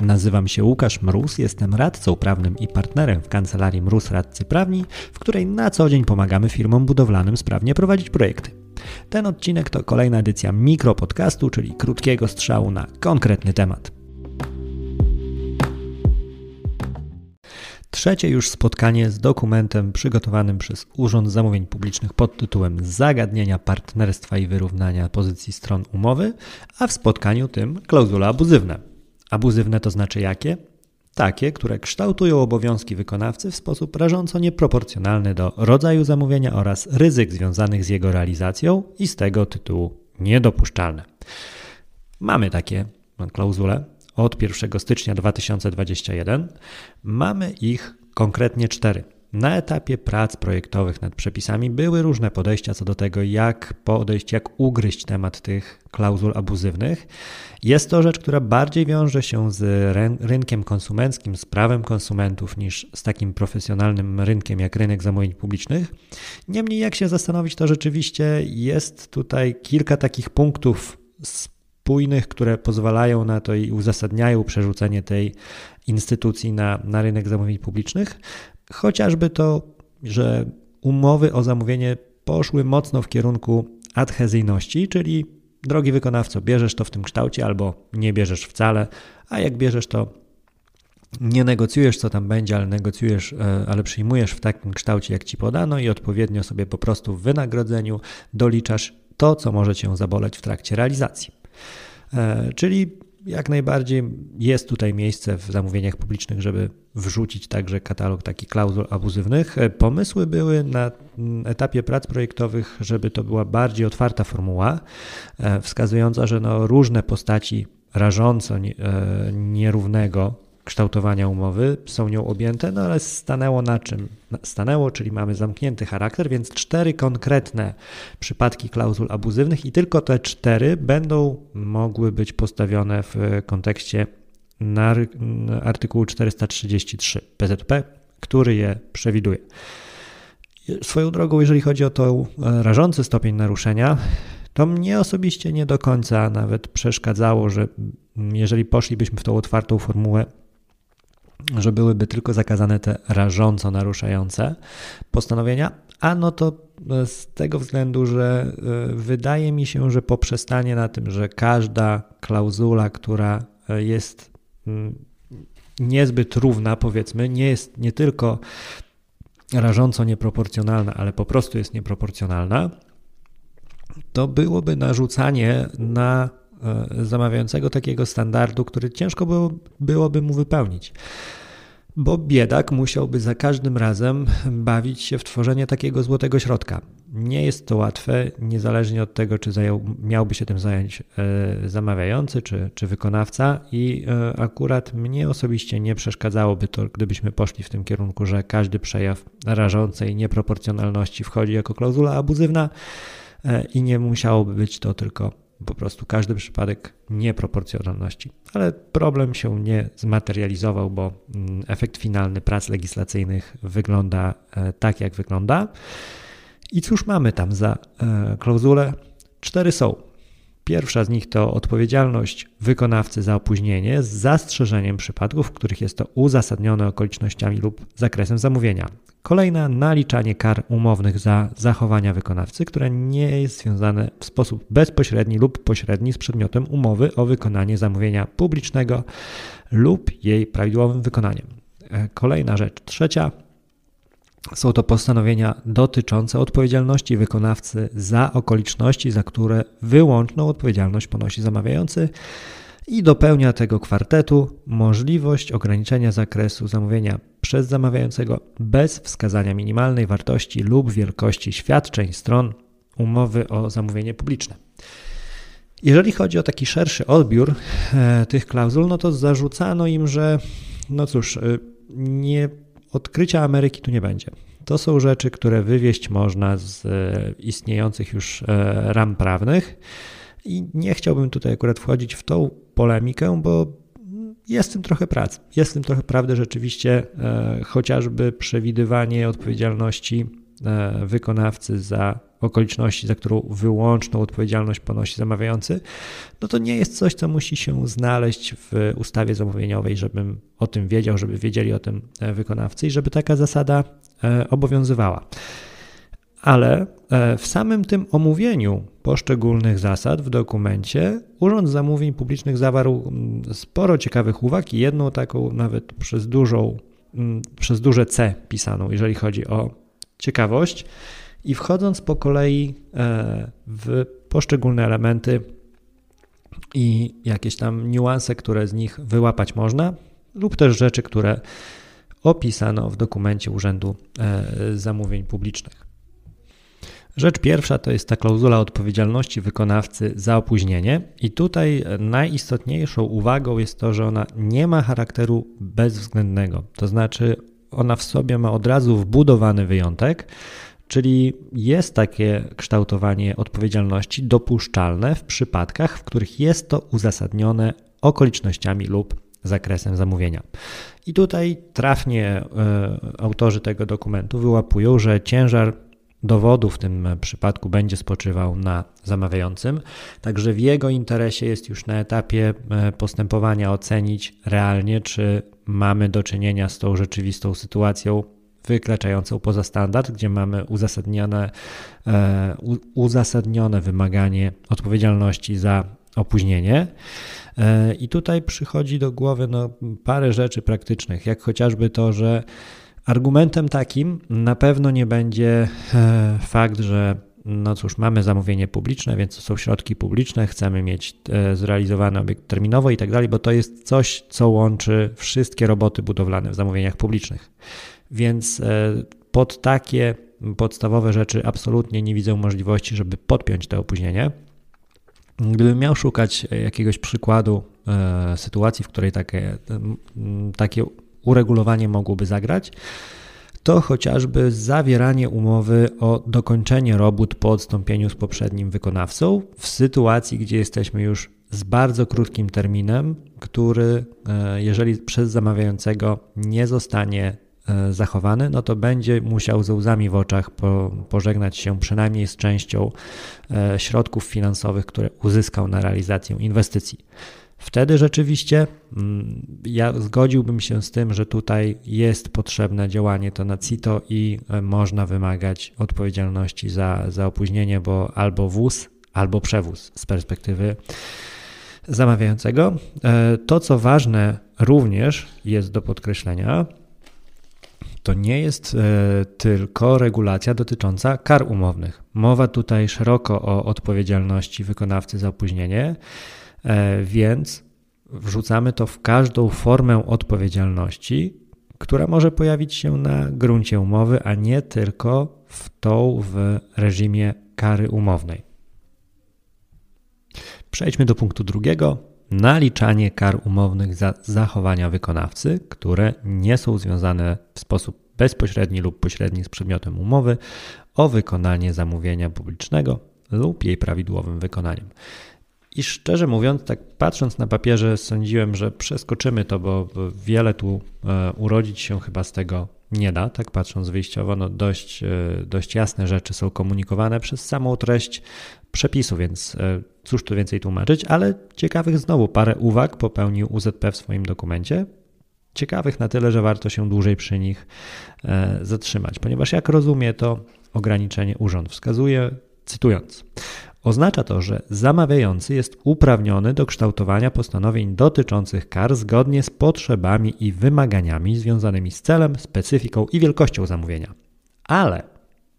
Nazywam się Łukasz Mróz, jestem radcą prawnym i partnerem w kancelarii Mróz Radcy Prawni, w której na co dzień pomagamy firmom budowlanym sprawnie prowadzić projekty. Ten odcinek to kolejna edycja mikropodcastu, czyli krótkiego strzału na konkretny temat. Trzecie już spotkanie z dokumentem przygotowanym przez Urząd Zamówień Publicznych pod tytułem Zagadnienia partnerstwa i wyrównania pozycji stron umowy, a w spotkaniu tym klauzule abuzywne. Abuzywne to znaczy jakie? Takie, które kształtują obowiązki wykonawcy w sposób rażąco nieproporcjonalny do rodzaju zamówienia oraz ryzyk związanych z jego realizacją i z tego tytułu niedopuszczalne. Mamy takie klauzule od 1 stycznia 2021. Mamy ich konkretnie cztery. Na etapie prac projektowych nad przepisami były różne podejścia co do tego, jak podejść, jak ugryźć temat tych klauzul abuzywnych. Jest to rzecz, która bardziej wiąże się z rynkiem konsumenckim, z prawem konsumentów, niż z takim profesjonalnym rynkiem jak rynek zamówień publicznych. Niemniej, jak się zastanowić, to rzeczywiście jest tutaj kilka takich punktów spójnych, które pozwalają na to i uzasadniają przerzucenie tej instytucji na, na rynek zamówień publicznych. Chociażby to, że umowy o zamówienie poszły mocno w kierunku adhezyjności, czyli drogi wykonawco, bierzesz to w tym kształcie albo nie bierzesz wcale, a jak bierzesz to nie negocjujesz, co tam będzie, ale negocjujesz, e, ale przyjmujesz w takim kształcie, jak ci podano i odpowiednio sobie po prostu w wynagrodzeniu doliczasz to, co może cię zaboleć w trakcie realizacji. E, czyli jak najbardziej jest tutaj miejsce w zamówieniach publicznych, żeby wrzucić także katalog takich klauzul abuzywnych. E, pomysły były na etapie prac projektowych, żeby to była bardziej otwarta formuła, e, wskazująca, że no różne postaci rażąco nierównego kształtowania umowy są nią objęte, no ale stanęło na czym? Stanęło, czyli mamy zamknięty charakter, więc cztery konkretne przypadki klauzul abuzywnych i tylko te cztery będą mogły być postawione w kontekście artykułu 433 PZP, który je przewiduje. Swoją drogą, jeżeli chodzi o to e, rażący stopień naruszenia, to mnie osobiście nie do końca nawet przeszkadzało, że jeżeli poszlibyśmy w tą otwartą formułę że byłyby tylko zakazane te rażąco naruszające postanowienia, a no to e, z tego względu, że e, wydaje mi się, że poprzestanie na tym, że każda klauzula, która e, jest mm, niezbyt równa, powiedzmy, nie jest nie tylko rażąco nieproporcjonalna, ale po prostu jest nieproporcjonalna, to byłoby narzucanie na zamawiającego takiego standardu, który ciężko było, byłoby mu wypełnić. Bo biedak musiałby za każdym razem bawić się w tworzenie takiego złotego środka. Nie jest to łatwe, niezależnie od tego, czy zajął, miałby się tym zająć e, zamawiający czy, czy wykonawca, i e, akurat mnie osobiście nie przeszkadzałoby to, gdybyśmy poszli w tym kierunku, że każdy przejaw rażącej nieproporcjonalności wchodzi jako klauzula abuzywna i nie musiałoby być to tylko po prostu każdy przypadek nieproporcjonalności. Ale problem się nie zmaterializował, bo mm, efekt finalny prac legislacyjnych wygląda e, tak, jak wygląda. I cóż mamy tam za e, klauzule? Cztery są. Pierwsza z nich to odpowiedzialność wykonawcy za opóźnienie z zastrzeżeniem przypadków, w których jest to uzasadnione okolicznościami lub zakresem zamówienia. Kolejna naliczanie kar umownych za zachowania wykonawcy, które nie jest związane w sposób bezpośredni lub pośredni z przedmiotem umowy o wykonanie zamówienia publicznego lub jej prawidłowym wykonaniem. E, kolejna rzecz, trzecia, są to postanowienia dotyczące odpowiedzialności wykonawcy za okoliczności, za które wyłączną odpowiedzialność ponosi zamawiający i dopełnia tego kwartetu możliwość ograniczenia zakresu zamówienia przez zamawiającego bez wskazania minimalnej wartości lub wielkości świadczeń stron umowy o zamówienie publiczne. Jeżeli chodzi o taki szerszy odbiór e, tych klauzul, no to zarzucano im, że no cóż, e, nie odkrycia Ameryki tu nie będzie. to są rzeczy, które wywieść można z e, istniejących już e, ram prawnych i nie chciałbym tutaj akurat wchodzić w tą polemikę, bo jest w tym trochę pracy. Jest w tym trochę prawdy rzeczywiście, e, chociażby przewidywanie odpowiedzialności wykonawcy za okoliczności, za którą wyłączną odpowiedzialność ponosi zamawiający, no to nie jest coś, co musi się znaleźć w ustawie zamówieniowej, żebym o tym wiedział, żeby wiedzieli o tym wykonawcy i żeby taka zasada E, obowiązywała. Ale e, w samym tym omówieniu poszczególnych zasad w dokumencie Urząd Zamówień Publicznych zawarł mm, sporo ciekawych uwag i jedną taką nawet przez dużą, mm, przez duże C pisaną, jeżeli chodzi o ciekawość. I wchodząc po kolei e, w poszczególne elementy i jakieś tam niuanse, które z nich wyłapać można, lub też rzeczy, które opisano w dokumencie Urzędu e, Zamówień Publicznych. Rzecz pierwsza to jest ta klauzula odpowiedzialności wykonawcy za opóźnienie, i tutaj najistotniejszą uwagą jest to, że ona nie ma charakteru bezwzględnego, to znaczy ona w sobie ma od razu wbudowany wyjątek, czyli jest takie kształtowanie odpowiedzialności dopuszczalne w przypadkach, w których jest to uzasadnione okolicznościami lub zakresem zamówienia. I tutaj trafnie e, autorzy tego dokumentu wyłapują, że ciężar dowodu w tym przypadku będzie spoczywał na zamawiającym, także w jego interesie jest już na etapie e, postępowania ocenić realnie, czy mamy do czynienia z tą rzeczywistą sytuacją wykraczającą poza standard, gdzie mamy uzasadnione, e, uzasadnione wymaganie odpowiedzialności za opóźnienie. E, I tutaj przychodzi do głowy no, parę rzeczy praktycznych, jak chociażby to, że argumentem takim na pewno nie będzie e, fakt, że no cóż, mamy zamówienie publiczne, więc to są środki publiczne, chcemy mieć e, zrealizowany obiekt terminowo i tak dalej, bo to jest coś, co łączy wszystkie roboty budowlane w zamówieniach publicznych. Więc pod takie podstawowe rzeczy absolutnie nie widzę możliwości, żeby podpiąć to opóźnienie. Gdybym miał szukać jakiegoś przykładu e, sytuacji, w której takie, takie uregulowanie mogłoby zagrać, to chociażby zawieranie umowy o dokończenie robót po odstąpieniu z poprzednim wykonawcą w sytuacji, gdzie jesteśmy już z bardzo krótkim terminem, który, e, jeżeli przez zamawiającego nie zostanie E, zachowany, no to będzie musiał ze łzami w oczach po, pożegnać się przynajmniej z częścią e, środków finansowych, które uzyskał na realizację inwestycji. Wtedy rzeczywiście mm, ja zgodziłbym się z tym, że tutaj jest potrzebne działanie to na CITO i e, można wymagać odpowiedzialności za, za opóźnienie, bo albo wóz, albo przewóz z perspektywy zamawiającego. To, co ważne również jest do podkreślenia, to nie jest e, tylko regulacja dotycząca kar umownych. Mowa tutaj szeroko o odpowiedzialności wykonawcy za opóźnienie, e, więc wrzucamy to w każdą formę odpowiedzialności, która może pojawić się na gruncie umowy, a nie tylko w tą w reżimie kary umownej. Przejdźmy do punktu drugiego. Naliczanie kar umownych za zachowania wykonawcy, które nie są związane w sposób bezpośredni lub pośredni z przedmiotem umowy o wykonanie zamówienia publicznego lub jej prawidłowym wykonaniem. I szczerze mówiąc, tak patrząc na papierze, sądziłem, że przeskoczymy to, bo wiele tu e, urodzić się chyba z tego nie da. Tak patrząc wyjściowo, no dość, e, dość jasne rzeczy są komunikowane przez samą treść przepisu, więc e, cóż tu więcej tłumaczyć, ale ciekawych znowu parę uwag popełnił UZP w swoim dokumencie ciekawych na tyle, że warto się dłużej przy nich zatrzymać, ponieważ jak rozumie to ograniczenie urząd wskazuje, cytując, Oznacza to, że zamawiający jest uprawniony do kształtowania postanowień dotyczących kar zgodnie z potrzebami i wymaganiami związanymi z celem, specyfiką i wielkością zamówienia. Ale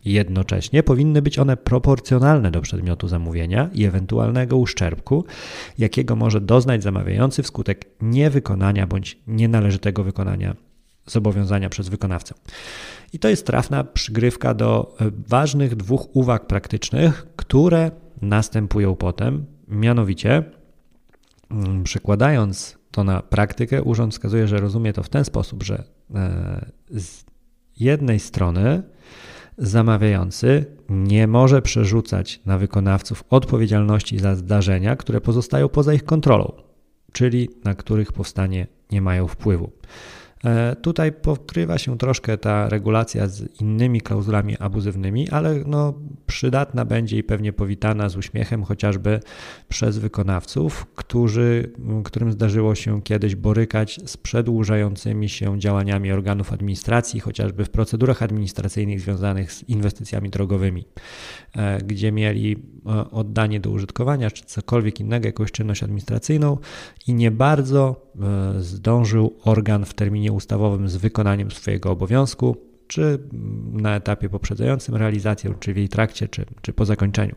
Jednocześnie powinny być one proporcjonalne do przedmiotu zamówienia i ewentualnego uszczerbku, jakiego może doznać zamawiający wskutek niewykonania bądź nienależytego wykonania zobowiązania przez wykonawcę. I to jest trafna przygrywka do e, ważnych dwóch uwag praktycznych, które następują potem, mianowicie mm, przekładając to na praktykę, urząd wskazuje, że rozumie to w ten sposób, że e, jednej strony zamawiający nie może przerzucać na wykonawców odpowiedzialności za zdarzenia, które pozostają poza ich kontrolą, czyli na których powstanie nie mają wpływu. E, tutaj pokrywa się troszkę ta regulacja z innymi klauzulami abuzywnymi, ale no, przydatna będzie i pewnie powitana z uśmiechem chociażby przez wykonawców, którzy, którym zdarzyło się kiedyś borykać z przedłużającymi się działaniami organów administracji, chociażby w procedurach administracyjnych związanych z inwestycjami drogowymi, e, gdzie mieli e, oddanie do użytkowania czy cokolwiek innego, jakąś czynność administracyjną i nie bardzo zdążył organ w terminie ustawowym z wykonaniem swojego obowiązku, czy na etapie poprzedzającym realizację, czy w jej trakcie, czy, czy po zakończeniu.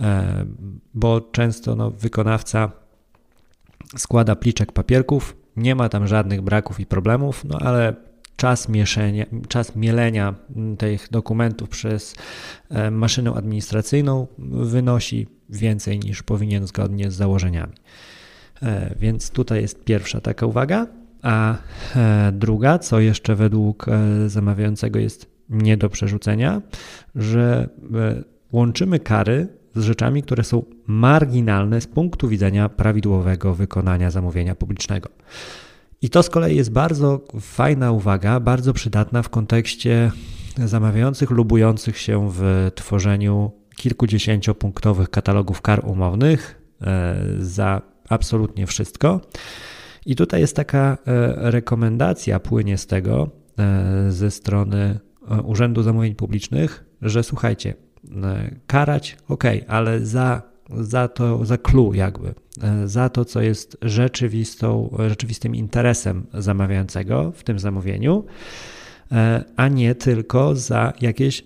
E, bo często no, wykonawca składa pliczek papierków, nie ma tam żadnych braków i problemów, no ale czas, mieszenia, czas mielenia tych dokumentów przez e, maszynę administracyjną wynosi więcej niż powinien zgodnie z założeniami. E, więc tutaj jest pierwsza taka uwaga. A e, druga, co jeszcze według e, zamawiającego jest nie do przerzucenia, że e, łączymy kary z rzeczami, które są marginalne z punktu widzenia prawidłowego wykonania zamówienia publicznego. I to z kolei jest bardzo fajna uwaga, bardzo przydatna w kontekście zamawiających lubujących się w tworzeniu kilkudziesięciopunktowych katalogów kar umownych za absolutnie wszystko. I tutaj jest taka e, rekomendacja, płynie z tego e, ze strony e, Urzędu Zamówień Publicznych, że słuchajcie, karać ok, ale za, za to, za clue jakby, za to, co jest rzeczywistą, rzeczywistym interesem zamawiającego w tym zamówieniu, a nie tylko za jakieś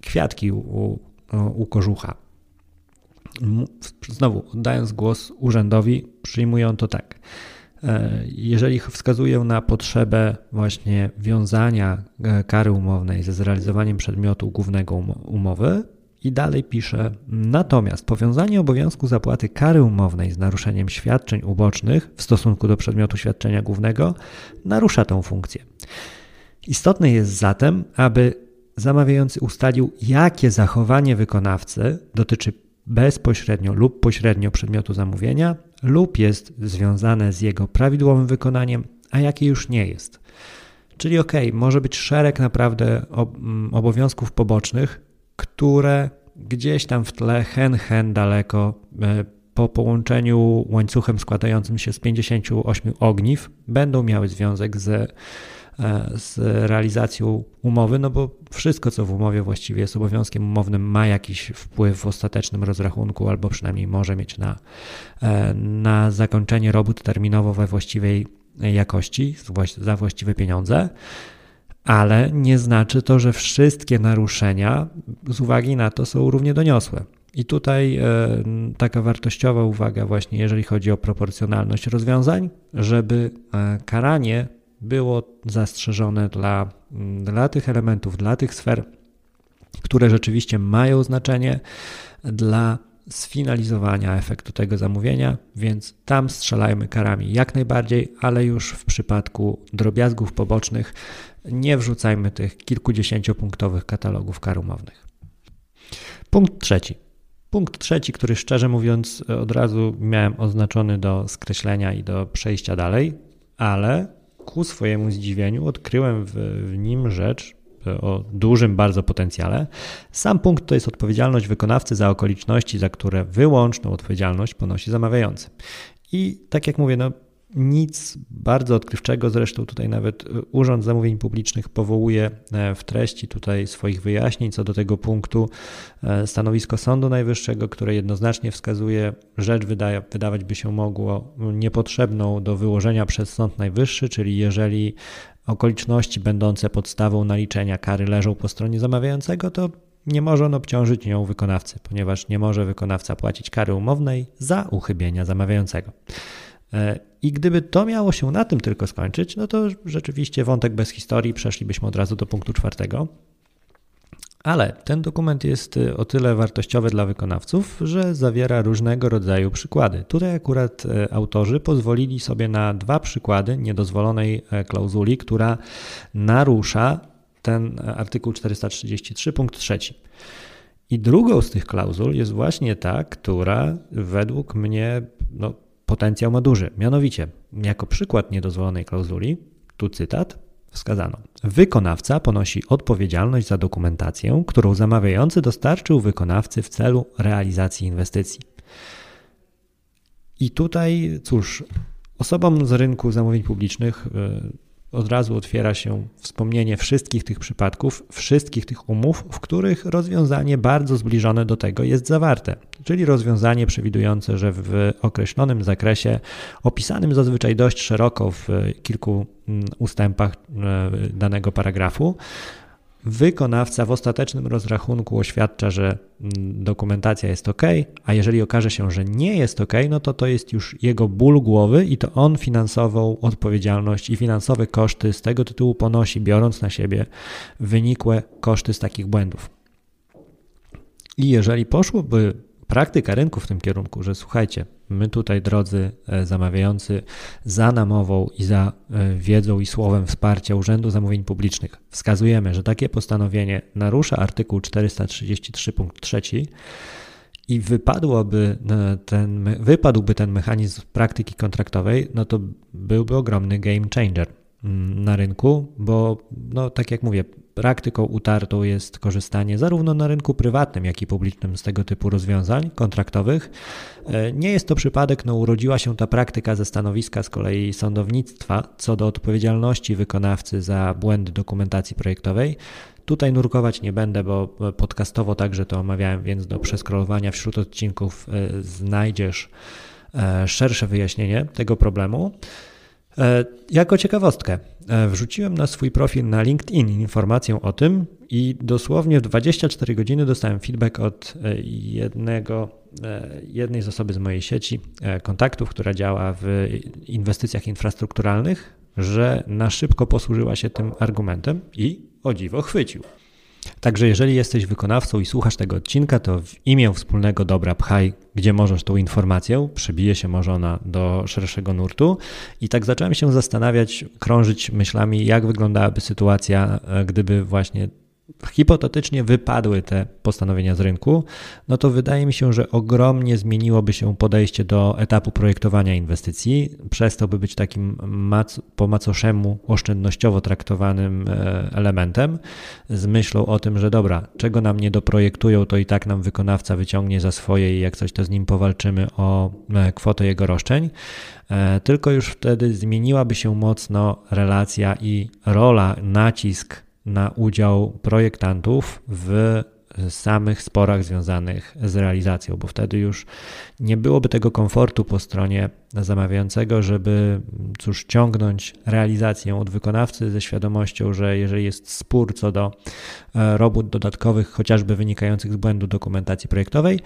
kwiatki u, u kożucha. Znowu, oddając głos urzędowi, przyjmują to tak. E, jeżeli wskazują na potrzebę właśnie wiązania e, kary umownej ze zrealizowaniem przedmiotu głównego umowy, i dalej pisze: Natomiast powiązanie obowiązku zapłaty kary umownej z naruszeniem świadczeń ubocznych w stosunku do przedmiotu świadczenia głównego narusza tę funkcję. Istotne jest zatem, aby zamawiający ustalił, jakie zachowanie wykonawcy dotyczy bezpośrednio lub pośrednio przedmiotu zamówienia, lub jest związane z jego prawidłowym wykonaniem, a jakie już nie jest. Czyli ok, może być szereg naprawdę mm, obowiązków pobocznych, które gdzieś tam w tle, hen, hen daleko, e, po połączeniu łańcuchem składającym się z 58 ogniw, będą miały związek z z realizacją umowy, no bo wszystko, co w umowie właściwie jest obowiązkiem umownym, ma jakiś wpływ w ostatecznym rozrachunku, albo przynajmniej może mieć na, e, na zakończenie robót terminowo we właściwej jakości, za właściwe pieniądze. Ale nie znaczy to, że wszystkie naruszenia z uwagi na to są równie doniosłe. I tutaj e, taka wartościowa uwaga, właśnie jeżeli chodzi o proporcjonalność rozwiązań, żeby karanie było zastrzeżone dla, dla tych elementów, dla tych sfer, które rzeczywiście mają znaczenie dla sfinalizowania efektu tego zamówienia, więc tam strzelajmy karami jak najbardziej, ale już w przypadku drobiazgów pobocznych nie wrzucajmy tych kilkudziesięciopunktowych katalogów kar umownych. Punkt trzeci. Punkt trzeci, który szczerze mówiąc od razu miałem oznaczony do skreślenia i do przejścia dalej, ale ku swojemu zdziwieniu odkryłem w, w nim rzecz o dużym bardzo potencjale. Sam punkt to jest odpowiedzialność wykonawcy za okoliczności, za które wyłączną odpowiedzialność ponosi zamawiający. I tak jak mówię, no, nic bardzo odkrywczego, zresztą tutaj nawet e, Urząd Zamówień Publicznych powołuje e, w treści tutaj swoich wyjaśnień co do tego punktu e, stanowisko Sądu Najwyższego, które jednoznacznie wskazuje, rzecz wydaje, wydawać by się mogło niepotrzebną do wyłożenia przez Sąd Najwyższy, czyli jeżeli okoliczności będące podstawą naliczenia kary leżą po stronie zamawiającego, to nie może on obciążyć nią wykonawcy, ponieważ nie może wykonawca płacić kary umownej za uchybienia zamawiającego. E, I gdyby to miało się na tym tylko skończyć, no to rzeczywiście wątek bez historii, przeszlibyśmy od razu do punktu czwartego. Ale ten dokument jest y, o tyle wartościowy dla wykonawców, że zawiera różnego rodzaju przykłady. Tutaj akurat y, autorzy pozwolili sobie na dwa przykłady niedozwolonej e, klauzuli, która narusza ten artykuł 433 punkt trzeci. I drugą z tych klauzul jest właśnie ta, która według mnie no, potencjał ma duży. Mianowicie, jako przykład niedozwolonej klauzuli, tu cytat, wskazano: Wykonawca ponosi odpowiedzialność za dokumentację, którą zamawiający dostarczył wykonawcy w celu realizacji inwestycji. I tutaj, cóż, osobom z rynku zamówień publicznych y, od razu otwiera się wspomnienie wszystkich tych przypadków, wszystkich tych umów, w których rozwiązanie bardzo zbliżone do tego jest zawarte, czyli rozwiązanie przewidujące, że w określonym zakresie, opisanym zazwyczaj dość szeroko w kilku mm, ustępach e, danego paragrafu, Wykonawca w ostatecznym rozrachunku oświadcza, że mm, dokumentacja jest ok, a jeżeli okaże się, że nie jest ok, no to to jest już jego ból głowy i to on finansową odpowiedzialność i finansowe koszty z tego tytułu ponosi, biorąc na siebie wynikłe koszty z takich błędów. I jeżeli poszłoby praktyka rynku w tym kierunku, że słuchajcie, my tutaj, drodzy e, zamawiający, za namową i za e, wiedzą i słowem wsparcia Urzędu Zamówień Publicznych wskazujemy, że takie postanowienie narusza artykuł 433 punkt 3 i wypadłoby e, ten, wypadłby ten mechanizm praktyki kontraktowej, no to byłby ogromny game changer mm, na rynku, bo no, tak jak mówię, Praktyką utartą jest korzystanie zarówno na rynku prywatnym, jak i publicznym z tego typu rozwiązań kontraktowych. E, nie jest to przypadek, no urodziła się ta praktyka ze stanowiska z kolei sądownictwa co do odpowiedzialności wykonawcy za błędy dokumentacji projektowej. Tutaj nurkować nie będę, bo podcastowo także to omawiałem, więc do przeskrolowania wśród odcinków e, znajdziesz e, szersze wyjaśnienie tego problemu. E, jako ciekawostkę, e, wrzuciłem na swój profil na LinkedIn informację o tym i dosłownie w 24 godziny dostałem feedback od e, jednego, jednej z osoby z mojej sieci kontaktów, która działa w inwestycjach infrastrukturalnych, że na szybko posłużyła się tym argumentem i o dziwo chwycił. Także jeżeli jesteś wykonawcą i słuchasz tego odcinka, to w imię wspólnego dobra pchaj, gdzie możesz tą informację, przybije się może ona do szerszego nurtu. I tak zacząłem się zastanawiać, krążyć myślami, jak wyglądałaby sytuacja, e, gdyby właśnie hipotetycznie wypadły te postanowienia z rynku, no to wydaje mi się, że ogromnie zmieniłoby się podejście do etapu projektowania inwestycji. Przestał by być takim mac po macoszemu oszczędnościowo traktowanym e, elementem z myślą o tym, że dobra, czego nam nie doprojektują, to i tak nam wykonawca wyciągnie za swoje i jak coś to z nim powalczymy o e, kwotę jego roszczeń. E, tylko już wtedy zmieniłaby się mocno relacja i rola, nacisk na udział projektantów w samych sporach związanych z realizacją, bo wtedy już nie byłoby tego komfortu po stronie zamawiającego, żeby cóż, ciągnąć realizację od wykonawcy ze świadomością, że jeżeli jest spór co do e, robót dodatkowych, chociażby wynikających z błędu dokumentacji projektowej,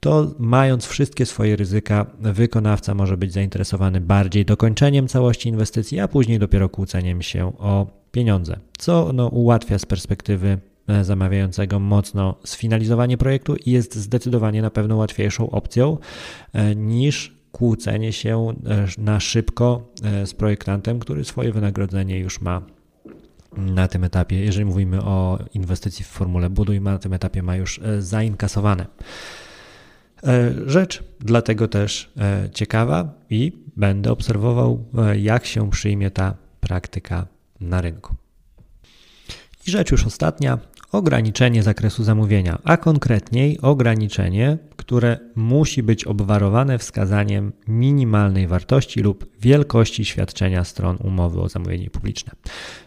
to mając wszystkie swoje ryzyka, wykonawca może być zainteresowany bardziej dokończeniem całości inwestycji, a później dopiero kłóceniem się o pieniądze, co no, ułatwia z perspektywy e, zamawiającego mocno sfinalizowanie projektu i jest zdecydowanie na pewno łatwiejszą opcją e, niż kłócenie się e, na szybko z projektantem, który swoje wynagrodzenie już ma na tym etapie, jeżeli mówimy o inwestycji w formule buduj, na tym etapie ma już zainkasowane. Rzecz dlatego też ciekawa i będę obserwował, jak się przyjmie ta praktyka na rynku. I rzecz już ostatnia, ograniczenie zakresu zamówienia, a konkretniej ograniczenie, które musi być obwarowane wskazaniem minimalnej wartości lub wielkości świadczenia stron umowy o zamówienie publiczne.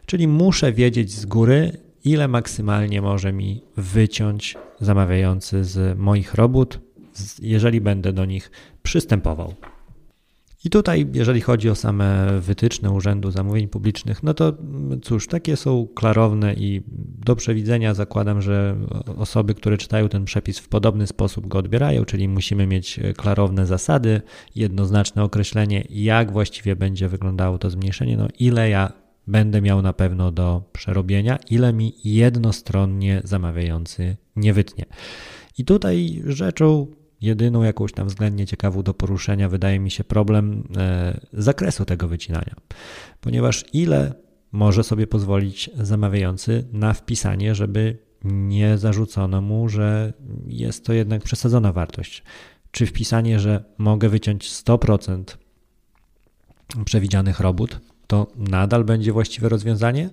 Czyli muszę wiedzieć z góry, ile maksymalnie może mi wyciąć zamawiający z moich robót, jeżeli będę do nich przystępował. I tutaj, jeżeli chodzi o same wytyczne Urzędu Zamówień Publicznych, no to cóż, takie są klarowne i do przewidzenia zakładam, że osoby, które czytają ten przepis w podobny sposób go odbierają, czyli musimy mieć klarowne zasady, jednoznaczne określenie, jak właściwie będzie wyglądało to zmniejszenie, no ile ja będę miał na pewno do przerobienia, ile mi jednostronnie zamawiający nie wytnie. I tutaj rzeczą Jedyną jakąś tam względnie ciekawą do poruszenia wydaje mi się problem e, zakresu tego wycinania, ponieważ ile może sobie pozwolić zamawiający na wpisanie, żeby nie zarzucono mu, że jest to jednak przesadzona wartość. Czy wpisanie, że mogę wyciąć 100% przewidzianych robót, to nadal będzie właściwe rozwiązanie?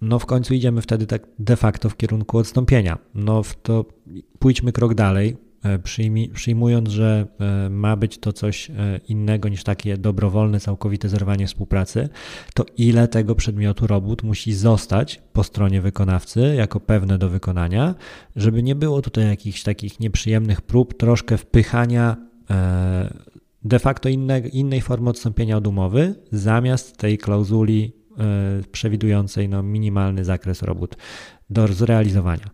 No w końcu idziemy wtedy tak de facto w kierunku odstąpienia. No to pójdźmy krok dalej, przyjmując, że e, ma być to coś e, innego niż takie dobrowolne, całkowite zerwanie współpracy, to ile tego przedmiotu robót musi zostać po stronie wykonawcy jako pewne do wykonania, żeby nie było tutaj jakichś takich nieprzyjemnych prób, troszkę wpychania de facto inne, innej formy odstąpienia od umowy zamiast tej klauzuli przewidującej no, minimalny zakres robót do zrealizowania.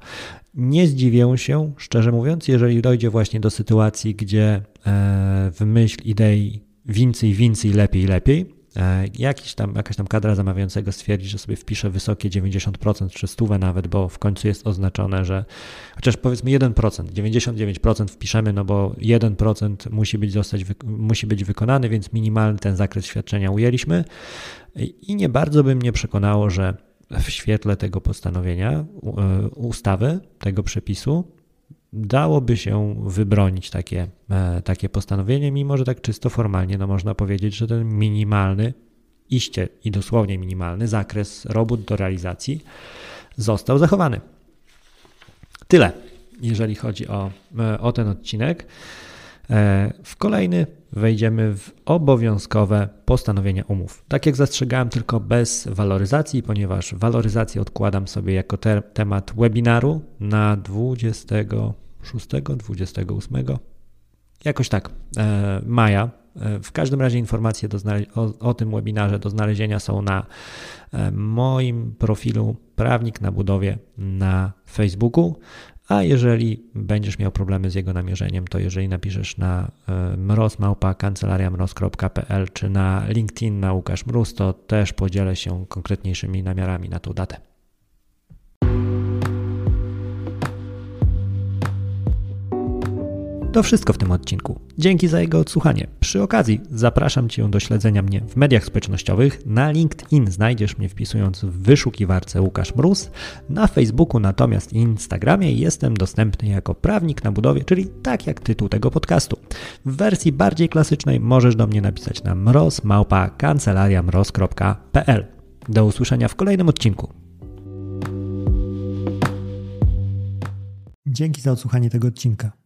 Nie zdziwię się, szczerze mówiąc, jeżeli dojdzie właśnie do sytuacji, gdzie e, w myśl idei więcej, więcej, lepiej, lepiej, e, jakiś tam, jakaś tam kadra zamawiającego stwierdzi, że sobie wpisze wysokie 90% czy stówę nawet, bo w końcu jest oznaczone, że chociaż powiedzmy 1%, 99% wpiszemy, no bo 1% musi być, zostać, musi być wykonany, więc minimalny ten zakres świadczenia ujęliśmy. I nie bardzo by mnie przekonało, że w świetle tego postanowienia, e, ustawy, tego przepisu, dałoby się wybronić takie, e, takie postanowienie, mimo że tak czysto formalnie no można powiedzieć, że ten minimalny, iście i dosłownie minimalny zakres robót do realizacji został zachowany. Tyle, jeżeli chodzi o, e, o ten odcinek. W kolejny wejdziemy w obowiązkowe postanowienia umów. Tak jak zastrzegałem, tylko bez waloryzacji, ponieważ waloryzację odkładam sobie jako te temat webinaru na 26, 28, jakoś tak, e, maja. E, w każdym razie informacje o, o, tym webinarze do znalezienia są na e, moim profilu Prawnik na budowie na Facebooku. A jeżeli będziesz miał problemy z jego namierzeniem, to jeżeli napiszesz na e, mrozmałpa kancelariamroz.pl czy na LinkedIn na Łukasz Mróz, to też podzielę się konkretniejszymi namiarami na tą datę. To wszystko w tym odcinku. Dzięki za jego odsłuchanie. Przy okazji zapraszam Cię do śledzenia mnie w mediach społecznościowych. Na LinkedIn znajdziesz mnie wpisując w wyszukiwarce Łukasz Mróz. Na Facebooku natomiast i Instagramie jestem dostępny jako prawnik na budowie, czyli tak jak tytuł tego podcastu. W wersji bardziej klasycznej możesz do mnie napisać na mrozmałpa kancelariamroz.pl. Do usłyszenia w kolejnym odcinku. Dzięki za odsłuchanie tego odcinka.